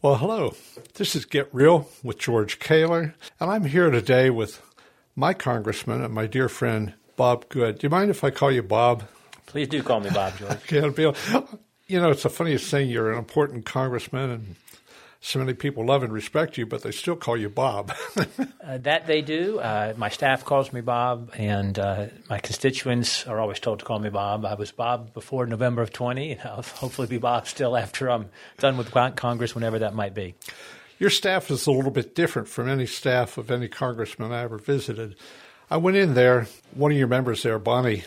Well, hello. This is Get Real with George Kaler, and I'm here today with my congressman and my dear friend Bob Good. Do you mind if I call you Bob? Please do call me Bob, George. Be, you know, it's the funniest thing. You're an important congressman, and so many people love and respect you, but they still call you Bob. uh, that they do. Uh, my staff calls me Bob, and uh, my constituents are always told to call me Bob. I was Bob before November of 20, and I'll hopefully be Bob still after I'm done with Congress, whenever that might be. Your staff is a little bit different from any staff of any congressman I ever visited. I went in there, one of your members there, Bonnie,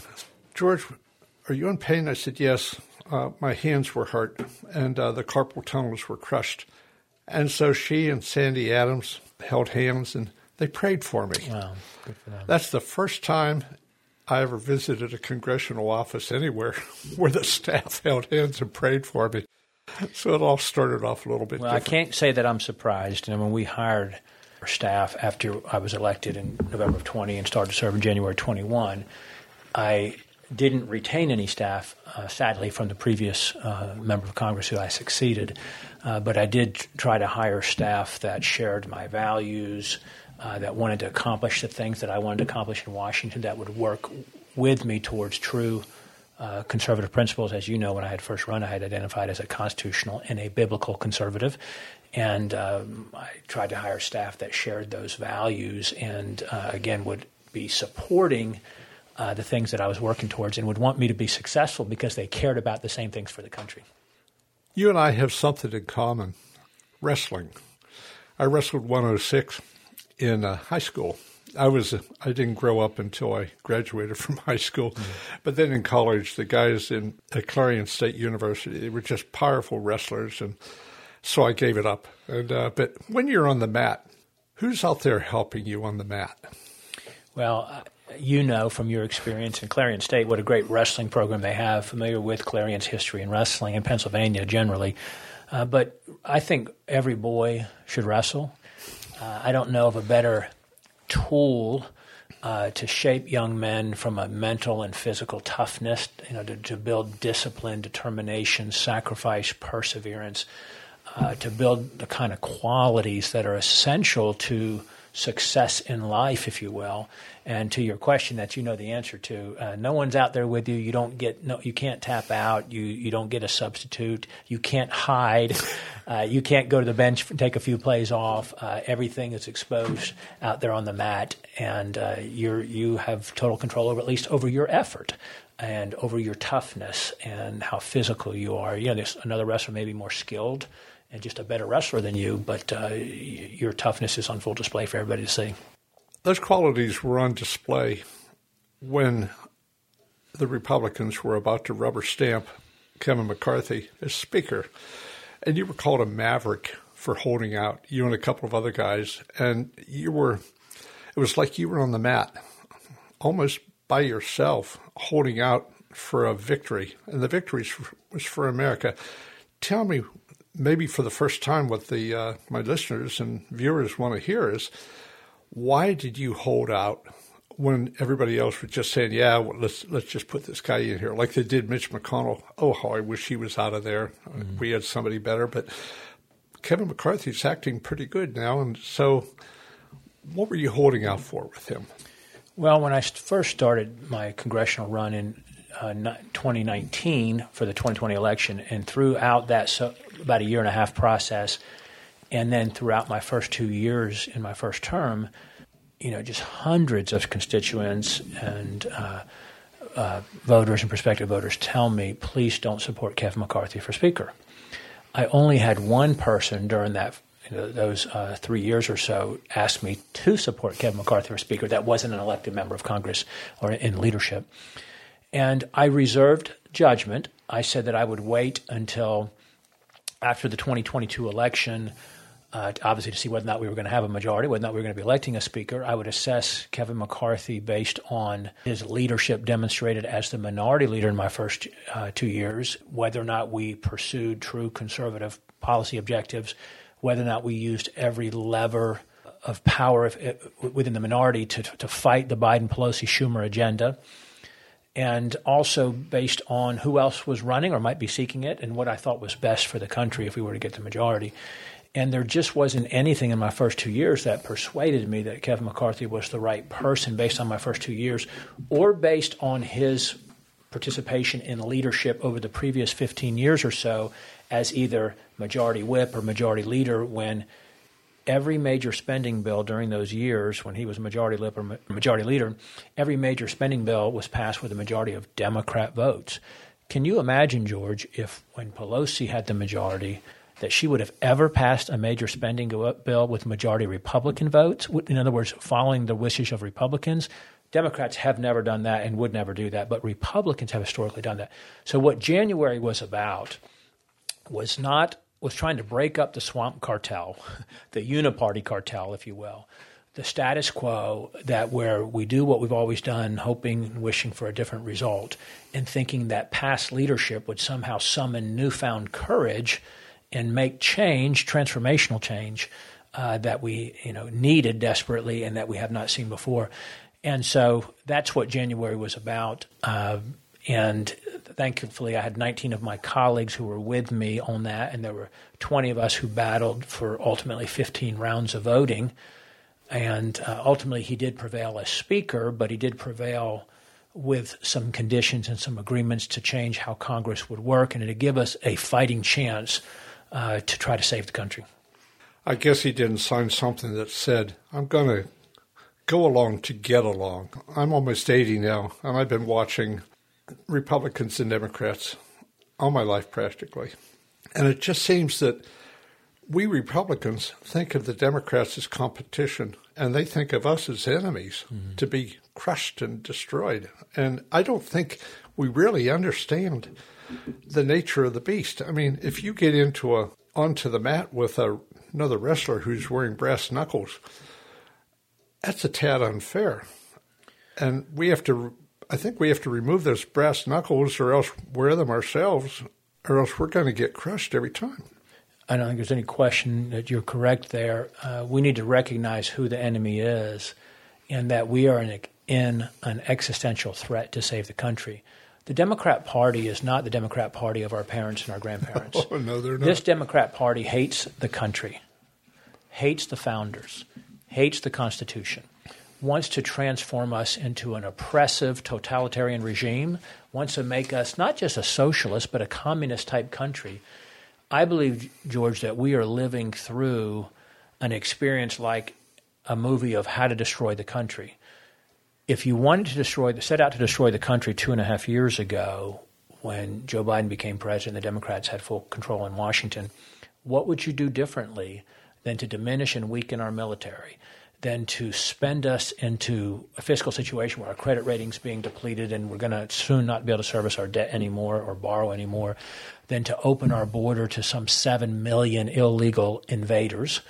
George, are you in pain? I said, yes. Uh, my hands were hurt, and uh, the carpal tunnels were crushed. And so she and Sandy Adams held hands and they prayed for me. Wow, good for them. That's the first time I ever visited a congressional office anywhere where the staff held hands and prayed for me. So it all started off a little bit well, different. I can't say that I'm surprised. And when we hired our staff after I was elected in November of 20 and started serving January 21, I didn't retain any staff, uh, sadly, from the previous uh, member of Congress who I succeeded. Uh, but I did try to hire staff that shared my values, uh, that wanted to accomplish the things that I wanted to accomplish in Washington, that would work with me towards true uh, conservative principles. As you know, when I had first run, I had identified as a constitutional and a biblical conservative. And um, I tried to hire staff that shared those values and, uh, again, would be supporting uh, the things that I was working towards and would want me to be successful because they cared about the same things for the country. You and I have something in common wrestling. I wrestled 106 in uh, high school. I was I didn't grow up until I graduated from high school, mm-hmm. but then in college, the guys in at Clarion State University they were just powerful wrestlers, and so I gave it up. And uh, but when you're on the mat, who's out there helping you on the mat? Well, you know from your experience in Clarion State what a great wrestling program they have, familiar with Clarion's history in wrestling in Pennsylvania generally. Uh, but I think every boy should wrestle. Uh, I don't know of a better tool uh, to shape young men from a mental and physical toughness, you know, to, to build discipline, determination, sacrifice, perseverance, uh, to build the kind of qualities that are essential to success in life, if you will. And to your question that you know the answer to, uh, no one's out there with you. You don't get no, you can't tap out. You you don't get a substitute. You can't hide. Uh, you can't go to the bench and take a few plays off. Uh, everything is exposed out there on the mat, and uh, you're you have total control over at least over your effort and over your toughness and how physical you are. You know, there's another wrestler maybe more skilled and just a better wrestler than you, but uh, your toughness is on full display for everybody to see. Those qualities were on display when the Republicans were about to rubber stamp Kevin McCarthy as Speaker. And you were called a maverick for holding out, you and a couple of other guys. And you were, it was like you were on the mat, almost by yourself, holding out for a victory. And the victory was for America. Tell me maybe for the first time, what the uh, my listeners and viewers want to hear is why did you hold out when everybody else was just saying, "Yeah, well, let's let's just put this guy in here," like they did Mitch McConnell. Oh, how I wish he was out of there. Mm-hmm. We had somebody better, but Kevin McCarthy's acting pretty good now, and so what were you holding out for with him? Well, when I first started my congressional run in uh, 2019 for the 2020 election, and throughout that so, about a year and a half process, and then throughout my first two years in my first term, you know, just hundreds of constituents and uh, uh, voters and prospective voters tell me, please don't support Kevin McCarthy for Speaker. I only had one person during that you know, those uh, three years or so ask me to support Kevin McCarthy for Speaker. That wasn't an elected member of Congress or in leadership. And I reserved judgment. I said that I would wait until after the 2022 election, uh, obviously to see whether or not we were going to have a majority, whether or not we were going to be electing a speaker. I would assess Kevin McCarthy based on his leadership demonstrated as the minority leader in my first uh, two years, whether or not we pursued true conservative policy objectives, whether or not we used every lever of power if, within the minority to, to fight the Biden Pelosi Schumer agenda and also based on who else was running or might be seeking it and what I thought was best for the country if we were to get the majority. And there just wasn't anything in my first two years that persuaded me that Kevin McCarthy was the right person based on my first two years or based on his participation in leadership over the previous 15 years or so as either majority whip or majority leader when every major spending bill during those years when he was majority or majority leader, every major spending bill was passed with a majority of Democrat votes. Can you imagine, George, if when Pelosi had the majority, that she would have ever passed a major spending bill with majority Republican votes? In other words, following the wishes of Republicans. Democrats have never done that and would never do that, but Republicans have historically done that. So what January was about was not was trying to break up the swamp cartel, the uniparty cartel, if you will, the status quo that where we do what we've always done, hoping and wishing for a different result, and thinking that past leadership would somehow summon newfound courage and make change, transformational change, uh, that we you know needed desperately and that we have not seen before. And so that's what January was about. Uh, and thankfully, I had 19 of my colleagues who were with me on that, and there were 20 of us who battled for ultimately 15 rounds of voting. And uh, ultimately, he did prevail as Speaker, but he did prevail with some conditions and some agreements to change how Congress would work, and to give us a fighting chance uh, to try to save the country. I guess he didn't sign something that said, I'm going to go along to get along. I'm almost 80 now, and I've been watching Republicans and Democrats all my life practically. And it just seems that we Republicans think of the Democrats as competition and they think of us as enemies mm-hmm. to be crushed and destroyed. And I don't think we really understand the nature of the beast. I mean, if you get into a onto the mat with a, another wrestler who's wearing brass knuckles, that's a tad unfair. And we have to I think we have to remove those brass knuckles or else wear them ourselves, or else we're going to get crushed every time. I don't think there's any question that you're correct there. Uh, we need to recognize who the enemy is and that we are in, in an existential threat to save the country. The Democrat Party is not the Democrat Party of our parents and our grandparents. Oh, no, they're not. This Democrat Party hates the country, hates the founders, hates the Constitution wants to transform us into an oppressive totalitarian regime, wants to make us not just a socialist, but a communist type country. I believe, George, that we are living through an experience like a movie of how to destroy the country. If you wanted to destroy, set out to destroy the country two and a half years ago, when Joe Biden became president, the Democrats had full control in Washington. What would you do differently than to diminish and weaken our military? Than to spend us into a fiscal situation where our credit rating's being depleted and we're going to soon not be able to service our debt anymore or borrow anymore, than to open our border to some 7 million illegal invaders.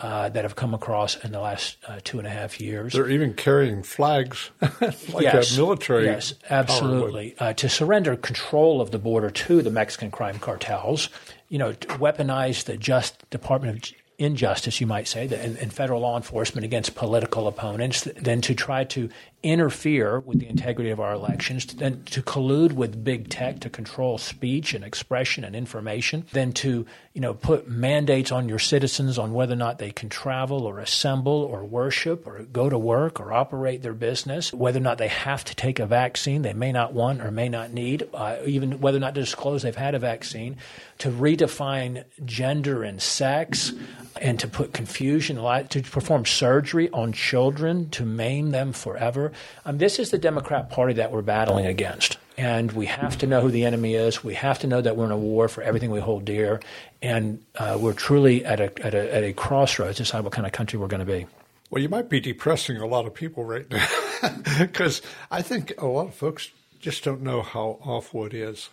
Uh, that have come across in the last uh, two and a half years. They're even carrying flags like yes, a military. Yes, absolutely. Uh, to surrender control of the border to the Mexican crime cartels, you know, to weaponize the just Department of injustice, you might say, in, in, federal law enforcement against political opponents, than to try to interfere with the integrity of our elections, then to collude with big tech to control speech and expression and information, then to you know put mandates on your citizens on whether or not they can travel or assemble or worship or go to work or operate their business, whether or not they have to take a vaccine they may not want or may not need, uh, even whether or not to disclose they've had a vaccine, to redefine gender and sex, and to put confusion, to perform surgery on children to maim them forever. Um, this is the Democrat Party that we're battling against. And we have to know who the enemy is. We have to know that we're in a war for everything we hold dear. And uh, we're truly at a, at, a, at a crossroads to decide what kind of country we're going to be. Well, you might be depressing a lot of people right now because I think a lot of folks just don't know how awful it is.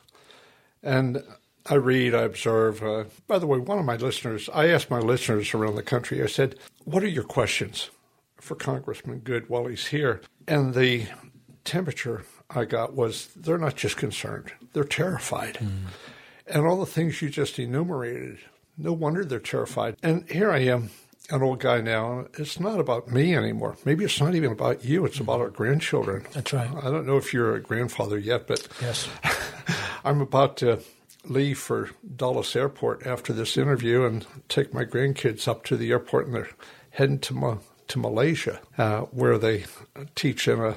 And I read, I observe. Uh, by the way, one of my listeners, I asked my listeners around the country, I said, What are your questions for Congressman Good while he's here? And the temperature I got was they're not just concerned, they're terrified. Mm. And all the things you just enumerated, no wonder they're terrified. And here I am, an old guy now. It's not about me anymore. Maybe it's not even about you. It's about our grandchildren. That's right. I don't know if you're a grandfather yet, but yes, I'm about to leave for Dulles Airport after this interview and take my grandkids up to the airport, and they're heading to Ma- to Malaysia, uh, where they teach in a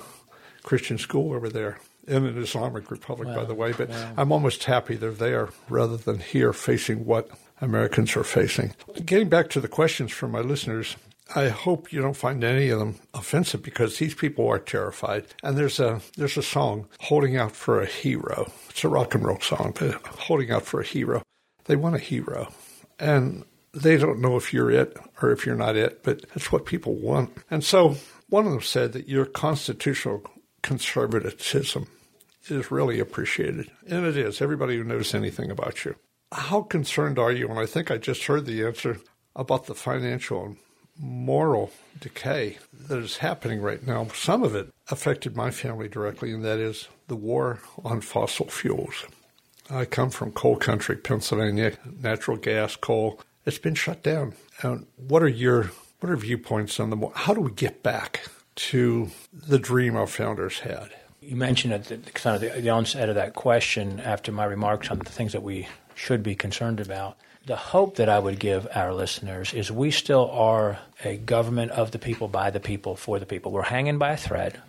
Christian school over there in an Islamic republic, by the way. But I'm almost happy they're there rather than here facing what Americans are facing. Getting back to the questions from my listeners, I hope you don't find any of them offensive because these people are terrified. And there's a there's a song, "Holding Out for a Hero." It's a rock and roll song, but "Holding Out for a Hero." They want a hero, and they don't know if you're it or if you're not it, but that's what people want. And so one of them said that your constitutional conservatism is really appreciated, and it is. Everybody who knows anything about you. How concerned are you? And I think I just heard the answer about the financial and moral decay that is happening right now. Some of it affected my family directly, and that is the war on fossil fuels. I come from coal country, Pennsylvania, natural gas, coal. It's been shut down. And what are your what are viewpoints on the how do we get back to the dream our founders had? You mentioned at the, kind of the, the onset of that question after my remarks on the things that we should be concerned about. The hope that I would give our listeners is we still are a government of the people, by the people, for the people. We're hanging by a thread,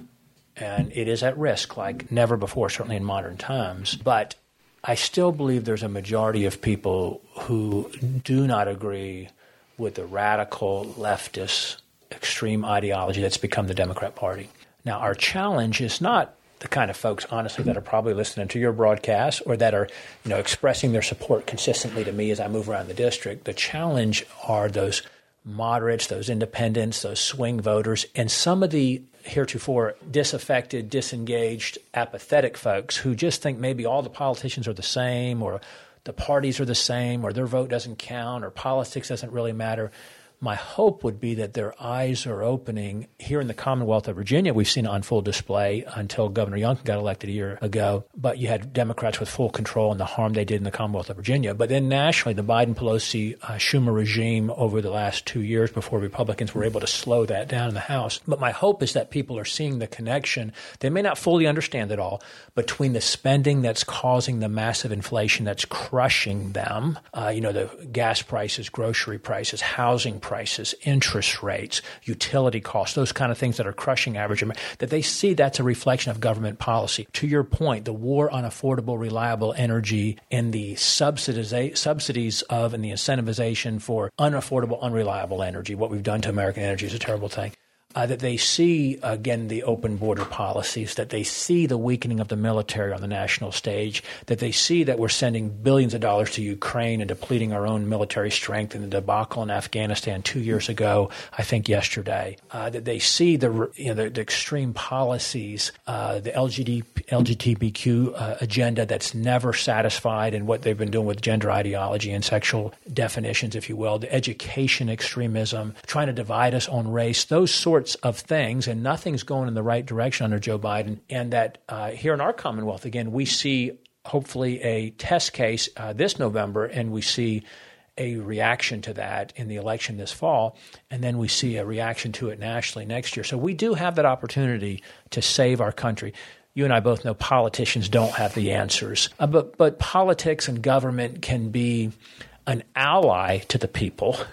and it is at risk like never before, certainly in modern times. But I still believe there's a majority of people who do not agree with the radical leftist extreme ideology that's become the Democrat Party. Now, our challenge is not the kind of folks, honestly, that are probably listening to your broadcast or that are, you know, expressing their support consistently to me as I move around the district. The challenge are those moderates, those independents, those swing voters, and some of the heretofore disaffected, disengaged, apathetic folks who just think maybe all the politicians are the same or the parties are the same or their vote doesn't count or politics doesn't really matter my hope would be that their eyes are opening here in the Commonwealth of Virginia. We've seen it on full display until Governor Youngkin got elected a year ago. But you had Democrats with full control and the harm they did in the Commonwealth of Virginia. But then nationally, the Biden Pelosi uh, Schumer regime over the last two years before Republicans were able to slow that down in the House. But my hope is that people are seeing the connection. They may not fully understand it all between the spending that's causing the massive inflation that's crushing them. Uh, you know, the gas prices, grocery prices, housing prices prices, interest rates, utility costs, those kind of things that are crushing average American, that they see that's a reflection of government policy. To your point, the war on affordable, reliable energy and the subsidies of and the incentivization for unaffordable, unreliable energy, what we've done to American energy is a terrible thing uh, that they see, again, the open border policies, that they see the weakening of the military on the national stage, that they see that we're sending billions of dollars to Ukraine and depleting our own military strength in the debacle in Afghanistan two years ago, I think yesterday, uh, that they see the, you know, the, the extreme policies, uh, the LGBT, LGBTQ uh, agenda that's never satisfied and what they've been doing with gender ideology and sexual definitions, if you will, the education extremism, trying to divide us on race, those sorts sorts of things, and nothing's going in the right direction under Joe Biden. And that uh, here in our Commonwealth, again, we see hopefully a test case uh, this November, and we see a reaction to that in the election this fall, and then we see a reaction to it nationally next year. So we do have that opportunity to save our country. You and I both know politicians don't have the answers, uh, but but politics and government can be an ally to the people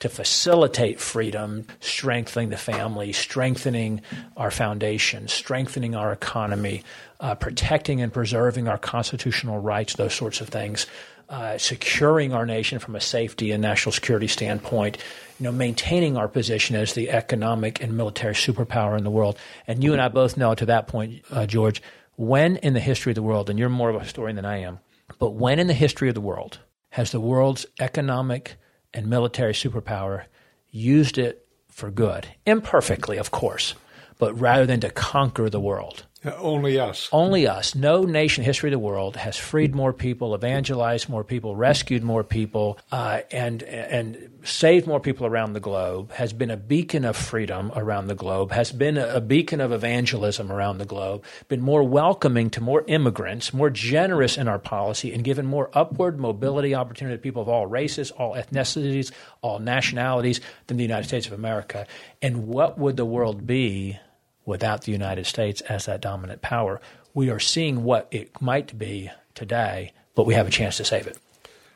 to facilitate freedom, strengthening the family, strengthening our foundation, strengthening our economy, uh, protecting and preserving our constitutional rights, those sorts of things. Uh, securing our nation from a safety and national security standpoint, you know, maintaining our position as the economic and military superpower in the world. And you and I both know to that point, uh, George, when in the history of the world, and you're more of a historian than I am, but when in the history of the world has the world's economic and military superpower used it for good, imperfectly, of course, but rather than to conquer the world. Only us. Only us. No nation history of the world has freed more people, evangelized more people, rescued more people, uh, and and saved more people around the globe. Has been a beacon of freedom around the globe. Has been a beacon of evangelism around the globe. Been more welcoming to more immigrants, more generous in our policy, and given more upward mobility opportunity to people of all races, all ethnicities, all nationalities than the United States of America. And what would the world be? Without the United States as that dominant power. We are seeing what it might be today, but we have a chance to save it.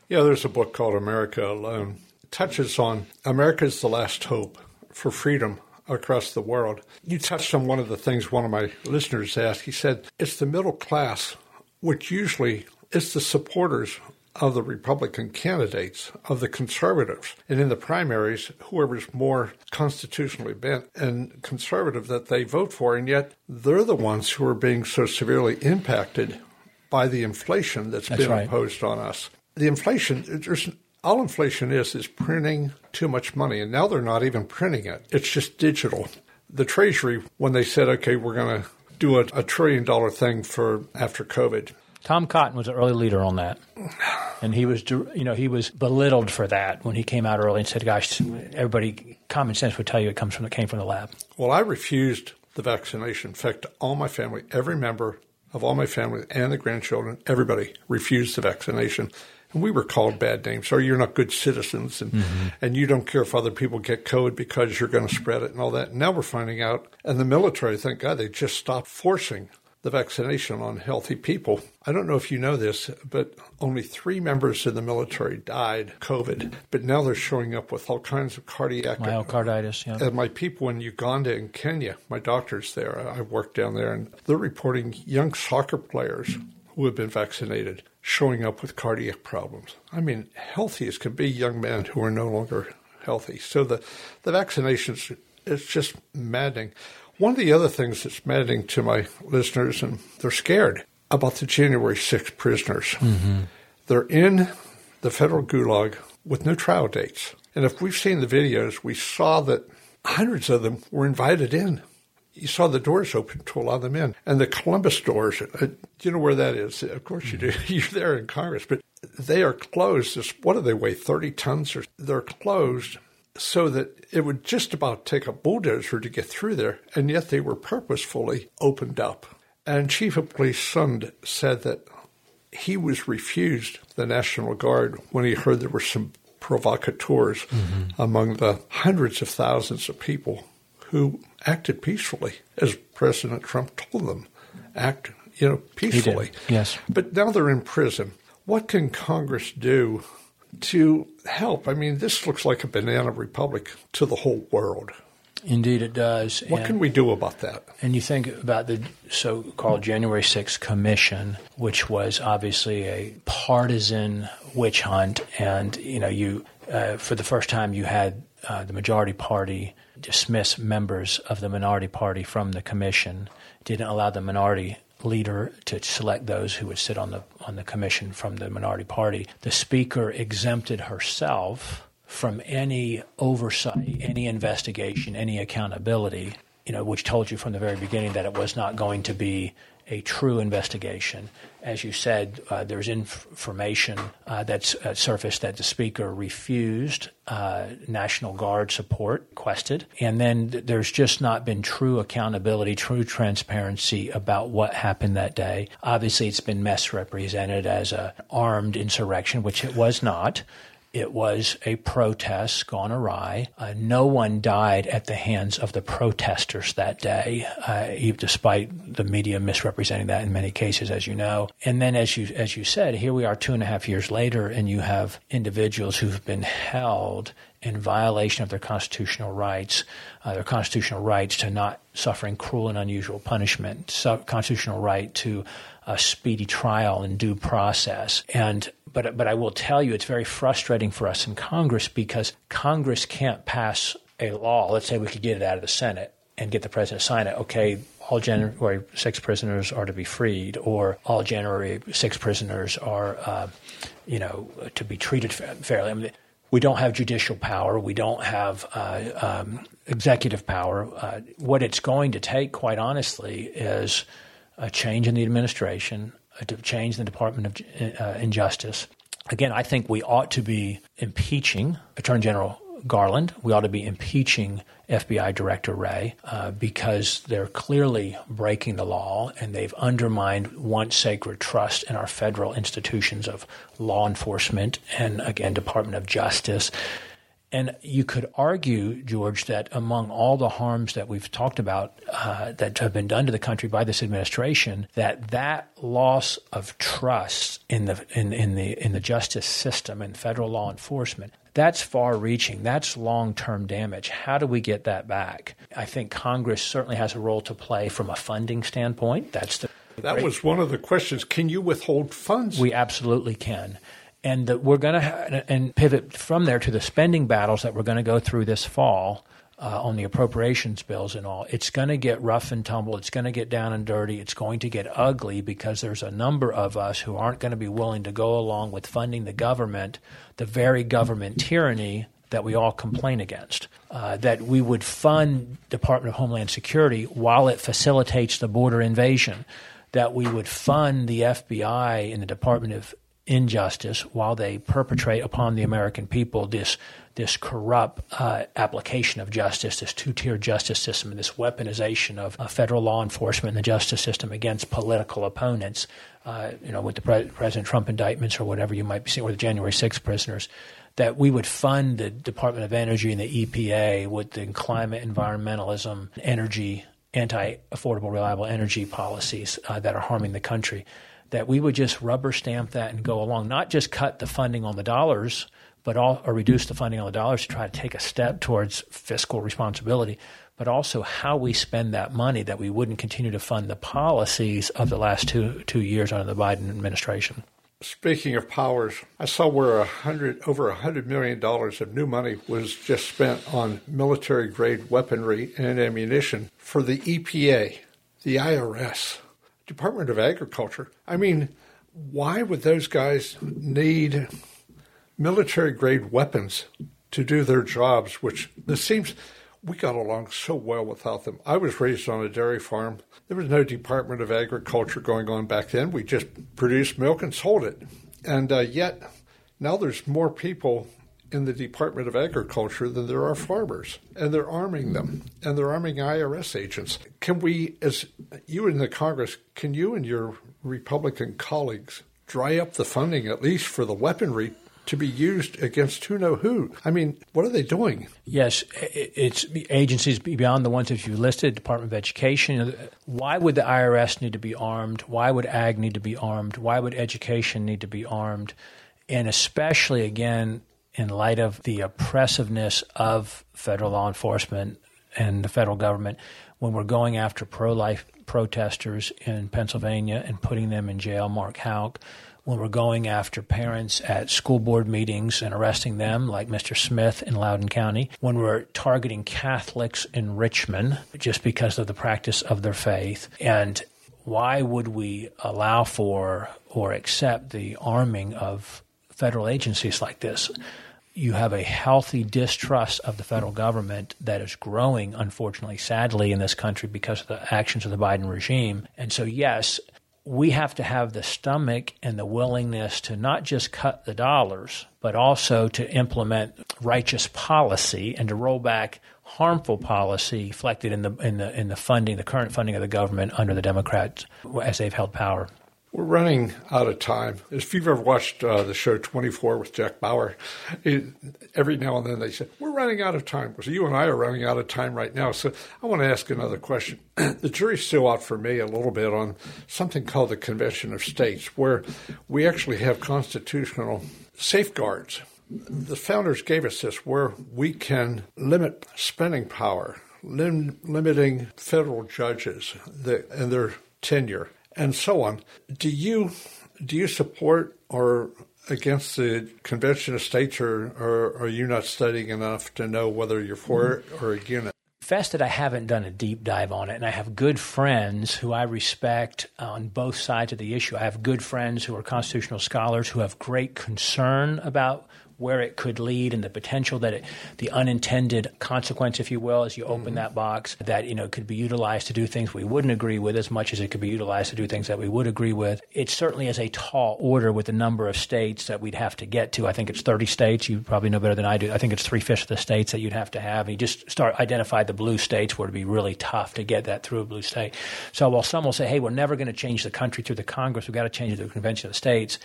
Yeah, there's a book called America Alone. It touches on America's the last hope for freedom across the world. You touched on one of the things one of my listeners asked. He said, It's the middle class, which usually is the supporters of the Republican candidates, of the conservatives. And in the primaries, whoever's more constitutionally bent and conservative that they vote for. And yet they're the ones who are being so severely impacted by the inflation that's, that's been right. imposed on us. The inflation, there's all inflation is is printing too much money, and now they're not even printing it. It's just digital. The Treasury, when they said, "Okay, we're going to do a, a trillion dollar thing for after COVID," Tom Cotton was an early leader on that, and he was, you know, he was belittled for that when he came out early and said, "Gosh, everybody, common sense would tell you it comes from it came from the lab." Well, I refused the vaccination. In fact, all my family, every member of all my family and the grandchildren, everybody refused the vaccination. And we were called bad names. Or you're not good citizens and, mm-hmm. and you don't care if other people get COVID because you're going to spread it and all that. And now we're finding out, and the military, thank God, they just stopped forcing the vaccination on healthy people. I don't know if you know this, but only three members of the military died COVID. But now they're showing up with all kinds of cardiac myocarditis. Yeah. And my people in Uganda and Kenya, my doctors there, I work down there, and they're reporting young soccer players who have been vaccinated showing up with cardiac problems. I mean, healthy as can be young men who are no longer healthy. So the, the vaccinations, it's just maddening. One of the other things that's maddening to my listeners, and they're scared about the January 6th prisoners. Mm-hmm. They're in the federal gulag with no trial dates. And if we've seen the videos, we saw that hundreds of them were invited in. You saw the doors open to allow them in. And the Columbus doors, uh, you know where that is? Of course you do. Mm-hmm. You're there in Congress, but they are closed. what do they weigh? 30 tons? Or they're closed so that it would just about take a bulldozer to get through there, and yet they were purposefully opened up. And Chief of Police Sund said that he was refused the National Guard when he heard there were some provocateurs mm-hmm. among the hundreds of thousands of people who acted peacefully, as President Trump told them, act you know peacefully. Yes. But now they're in prison. What can Congress do to help. I mean, this looks like a banana republic to the whole world. Indeed, it does. What and, can we do about that? And you think about the so called January 6th Commission, which was obviously a partisan witch hunt. And, you know, you, uh, for the first time, you had uh, the majority party dismiss members of the minority party from the commission, didn't allow the minority leader to select those who would sit on the on the commission from the minority party. The speaker exempted herself from any oversight, any investigation, any accountability. You know, which told you from the very beginning that it was not going to be a true investigation. As you said, uh, there's information uh, that's uh, surfaced that the speaker refused uh, National Guard support requested, and then th- there's just not been true accountability, true transparency about what happened that day. Obviously, it's been misrepresented as an armed insurrection, which it was not. It was a protest gone awry. Uh, no one died at the hands of the protesters that day, uh, despite the media misrepresenting that in many cases, as you know. And then, as you as you said, here we are two and a half years later, and you have individuals who've been held in violation of their constitutional rights, uh, their constitutional rights to not suffering cruel and unusual punishment, constitutional right to a speedy trial and due process. And but but I will tell you, it's very frustrating for us in Congress because Congress can't pass a law. Let's say we could get it out of the Senate and get the president to sign it. Okay, all January 6 prisoners are to be freed, or all January 6 prisoners are, uh, you know, to be treated fairly. I mean, we don't have judicial power. We don't have uh, um, executive power. Uh, what it's going to take, quite honestly, is a change in the administration, a change in the Department of uh, Injustice. Again, I think we ought to be impeaching Attorney General Garland. We ought to be impeaching FBI Director Wray uh, because they're clearly breaking the law and they've undermined once sacred trust in our federal institutions of law enforcement and, again, Department of Justice. And you could argue, George, that among all the harms that we've talked about uh, that have been done to the country by this administration, that that loss of trust in the in, in the in the justice system and federal law enforcement that's far reaching. That's long term damage. How do we get that back? I think Congress certainly has a role to play from a funding standpoint. That's the that great. was one of the questions. Can you withhold funds? We absolutely can and the, we're going to ha- and pivot from there to the spending battles that we're going to go through this fall uh, on the appropriations bills and all. It's going to get rough and tumble. It's going to get down and dirty. It's going to get ugly because there's a number of us who aren't going to be willing to go along with funding the government, the very government tyranny that we all complain against. Uh, that we would fund Department of Homeland Security while it facilitates the border invasion. That we would fund the FBI and the Department of injustice while they perpetrate upon the American people this this corrupt uh, application of justice, this two-tier justice system, and this weaponization of uh, federal law enforcement and the justice system against political opponents. Uh, you know, with the pre- President Trump indictments or whatever you might be seeing, or the January 6 prisoners. That we would fund the Department of Energy and the EPA with the climate, environmentalism, energy, anti-affordable, reliable energy policies uh, that are harming the country that we would just rubber stamp that and go along, not just cut the funding on the dollars, but all, or reduce the funding on the dollars to try to take a step towards fiscal responsibility, but also how we spend that money that we wouldn't continue to fund the policies of the last two two years under the Biden administration. Speaking of powers, I saw where a hundred over a hundred million dollars of new money was just spent on military grade weaponry and ammunition for the EPA, the IRS, Department of Agriculture. I mean, why would those guys need military grade weapons to do their jobs? Which it seems we got along so well without them. I was raised on a dairy farm. There was no Department of Agriculture going on back then. We just produced milk and sold it. And uh, yet, now there's more people in the Department of Agriculture than there are farmers, and they're arming them, and they're arming IRS agents. Can we, as you in the Congress, can you and your Republican colleagues dry up the funding, at least for the weaponry to be used against who know who. I mean, what are they doing? Yes, it's agencies beyond the ones that you listed, Department of Education. Why would the IRS need to be armed? Why would ag need to be armed? Why would education need to be armed? And especially, again, in light of the oppressiveness of federal law enforcement and the federal government when we're going after pro life protesters in Pennsylvania and putting them in jail, Mark Houck, when we're going after parents at school board meetings and arresting them, like Mr. Smith in Loudoun County, when we're targeting Catholics in Richmond just because of the practice of their faith. And why would we allow for or accept the arming of federal agencies like this? you have a healthy distrust of the federal government that is growing, unfortunately, sadly, in this country because of the actions of the Biden regime. And so, yes, we have to have the stomach and the willingness to not just cut the dollars, but also to implement righteous policy and to roll back harmful policy reflected in the in the in the funding, the current funding of the government under the Democrats as they've held power. We're running out of time. If you've ever watched uh, the show 24 with Jack Bauer, it, every now and then they say, We're running out of time. So you and I are running out of time right now. So I want to ask another question. the jury's still out for me a little bit on something called the Convention of States, where we actually have constitutional safeguards. The founders gave us this where we can limit spending power, lim- limiting federal judges the, and their tenure and so on. Do you do you support or against the Convention of States, or, or are you not studying enough to know whether you're for it or against it? Fest that I haven't done a deep dive on it, and I have good friends who I respect on both sides of the issue. I have good friends who are constitutional scholars who have great concern about where it could lead and the potential that it, the unintended consequence, if you will, as you open mm-hmm. that box, that you know could be utilized to do things we wouldn't agree with as much as it could be utilized to do things that we would agree with. It certainly is a tall order with the number of states that we'd have to get to. I think it's 30 states. You probably know better than I do. I think it's three fifths of the states that you'd have to have. And you just start identify the blue states where it'd be really tough to get that through a blue state. So while some will say, "Hey, we're never going to change the country through the Congress. We've got to change it through the Convention of the States,"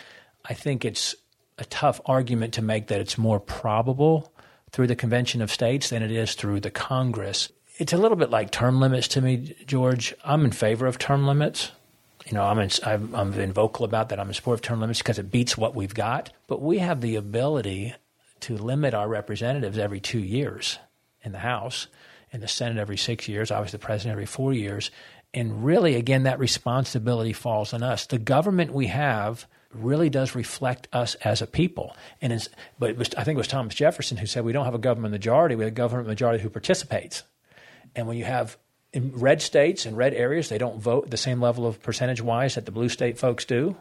I think it's a tough argument to make that it's more probable through the Convention of States than it is through the Congress. It's a little bit like term limits to me, George. I'm in favor of term limits. You know, I'm in, I've, I've been vocal about that. I'm in support of term limits because it beats what we've got. But we have the ability to limit our representatives every two years in the House, in the Senate every six years, obviously the president every four years. And really, again, that responsibility falls on us. The government we have really does reflect us as a people. And it's, but was, I think it was Thomas Jefferson who said we don't have a government majority, we have a government majority who participates. And when you have in red states and red areas, they don't vote the same level of percentage wise that the blue state folks do.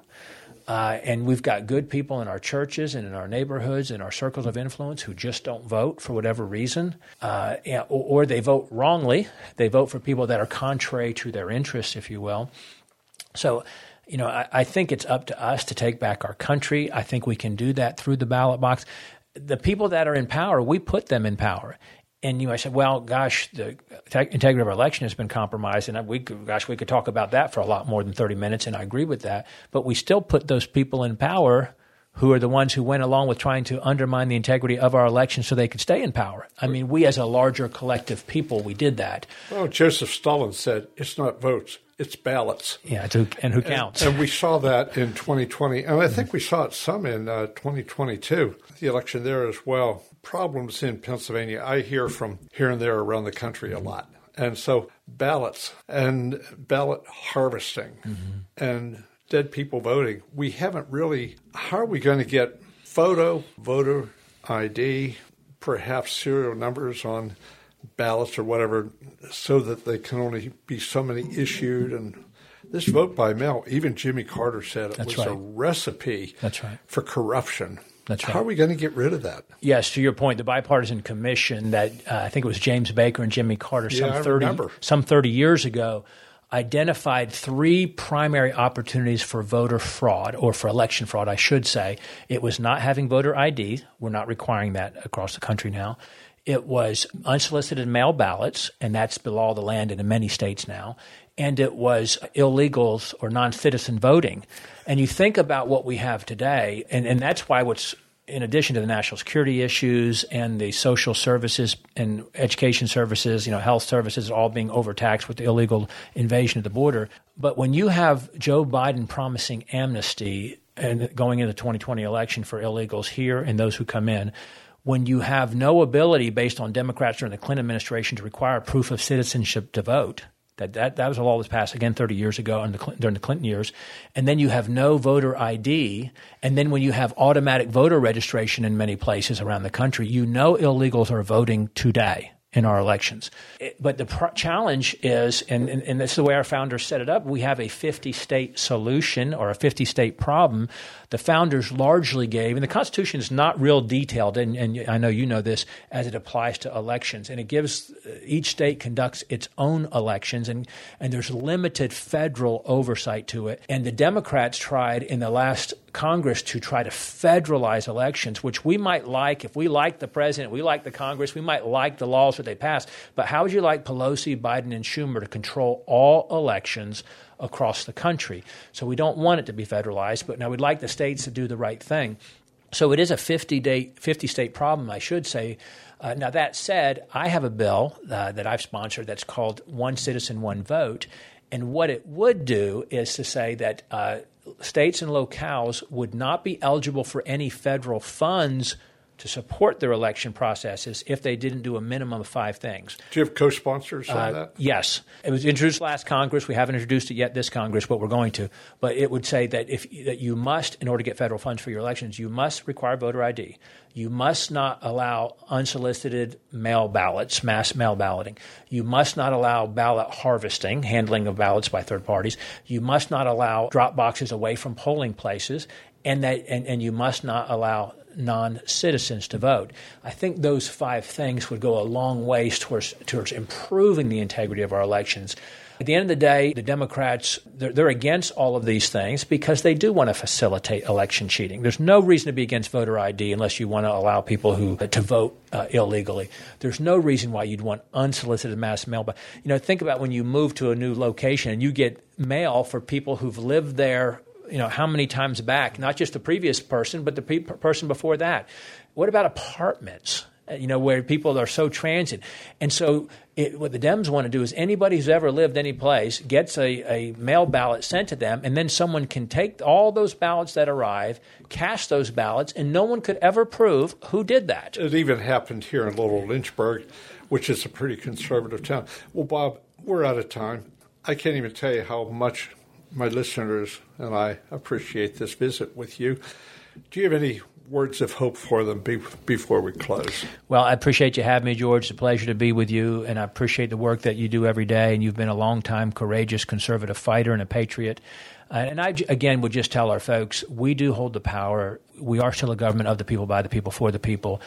Uh, and we've got good people in our churches and in our neighborhoods and our circles of influence who just don't vote for whatever reason, uh, or, or, they vote wrongly. They vote for people that are contrary to their interests, if you will. So, you know, I, I think it's up to us to take back our country. I think we can do that through the ballot box. The people that are in power, we put them in power and you know, I said, well, gosh, the integrity of our election has been compromised, and we could, gosh, we could talk about that for a lot more than thirty minutes, and I agree with that. But we still put those people in power who are the ones who went along with trying to undermine the integrity of our election so they could stay in power. I mean, we as a larger collective people, we did that. Well, Joseph Stalin said, "It's not votes, it's ballots." Yeah, and who counts? And, and, we saw that in 2020, and I think we saw it some in uh, 2022, the election there as well problems in Pennsylvania I hear from here and there around the country a lot. And so ballots and ballot harvesting mm-hmm. and dead people voting, we haven't really. How are we going to get photo, voter ID, perhaps serial numbers on ballots or whatever, so that they can only be so many issued and this vote by mail, even Jimmy Carter said it That's was right. a recipe That's right. for corruption. That's right. How are we going to get rid of that? Yes, to your point, the bipartisan commission that uh, I think it was James Baker and Jimmy Carter yeah, some thirty some thirty years ago identified three primary opportunities for voter fraud or for election fraud, I should say. It was not having voter ID. We're not requiring that across the country now. It was unsolicited mail ballots, and that's the law the land in many states now. And it was illegals or non citizen voting. And you think about what we have today, and, and that's why what's in addition to the national security issues and the social services and education services, you know, health services all being overtaxed with the illegal invasion of the border. But when you have Joe Biden promising amnesty and going into the 2020 election for illegals here and those who come in, when you have no ability based on Democrats during the Clinton administration to require proof of citizenship to vote, that, that, that was a law that was passed again 30 years ago the, during the Clinton years. And then you have no voter ID. And then when you have automatic voter registration in many places around the country, you know illegals are voting today in our elections. But the pr- challenge is, and, and, and, this is the way our founders set it up, we have a 50 state solution or a 50 state problem. The founders largely gave, and the Constitution is not real detailed, and, and I know you know this, as it applies to elections. And it gives uh, each state conducts its own elections, and, and there's limited federal oversight to it. And the Democrats tried in the last Congress to try to federalize elections, which we might like if we like the president, we like the Congress, we might like the laws that they pass. But how would you like Pelosi, Biden, and Schumer to control all elections across the country? So we don't want it to be federalized, but now we'd like the states to do the right thing. So it is a 50, day, 50 state problem, I should say. Uh, now, that said, I have a bill uh, that I've sponsored that's called One Citizen, One Vote. And what it would do is to say that uh, states and locales would not be eligible for any federal funds to support their election processes if they didn't do a minimum of five things. Do you have co-sponsors on uh, that? Yes, it was introduced last Congress. We haven't introduced it yet this Congress, but we're going to. But it would say that if that you must, in order to get federal funds for your elections, you must require voter ID. You must not allow unsolicited mail ballots, mass mail balloting. You must not allow ballot harvesting, handling of ballots by third parties. You must not allow drop boxes away from polling places, and that and, and you must not allow non citizens to vote. I think those five things would go a long ways towards, towards improving the integrity of our elections. At the end of the day, the Democrats, they're, they're, against all of these things because they do want to facilitate election cheating. There's no reason to be against voter ID unless you want to allow people who to vote uh, illegally. There's no reason why you'd want unsolicited mass mail. But, you know, think about when you move to a new location and you get mail for people who've lived there you know how many times back not just the previous person but the pe- person before that what about apartments uh, you know, where people are so transient. And so it, what the Dems want to do is anybody who's ever lived any place gets a, a mail ballot sent to them, and then someone can take all those ballots that arrive, cast those ballots, and no one could ever prove who did that. It even happened here in Little Lynchburg, which is a pretty conservative town. Well, Bob, we're out of time. I can't even tell you how much my listeners and I appreciate this visit with you. Do you have any words of hope for them be, before we close? Well, I appreciate you having me, George. It's a pleasure to be with you, and I appreciate the work that you do every day. And you've been a long time courageous conservative fighter and a patriot. Uh, and I, again, would just tell our folks we do hold the power. We are still a government of the people, by the people, for the people.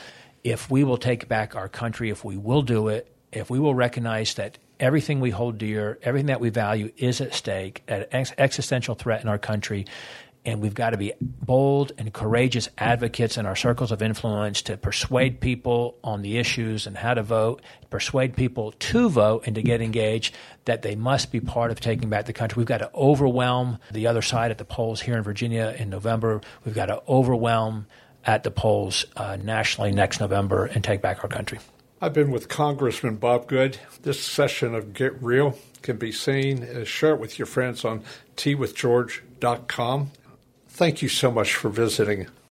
If we will take back our country, if we will do it, if we will recognize that everything we hold dear, everything that we value is at stake, an ex- existential threat in our country, and we've got to be bold and courageous advocates in our circles of influence to persuade people on the issues and how to vote, persuade people to vote and to get engaged, that they must be part of taking back the country. We've got to overwhelm the other side at the polls here in Virginia in November. We've got to overwhelm at the polls uh, nationally next November and take back our country. I've been with Congressman Bob Good. This session of Get Real can be seen. Uh, share it with your friends on teawithgeorge.com. Thank you so much for visiting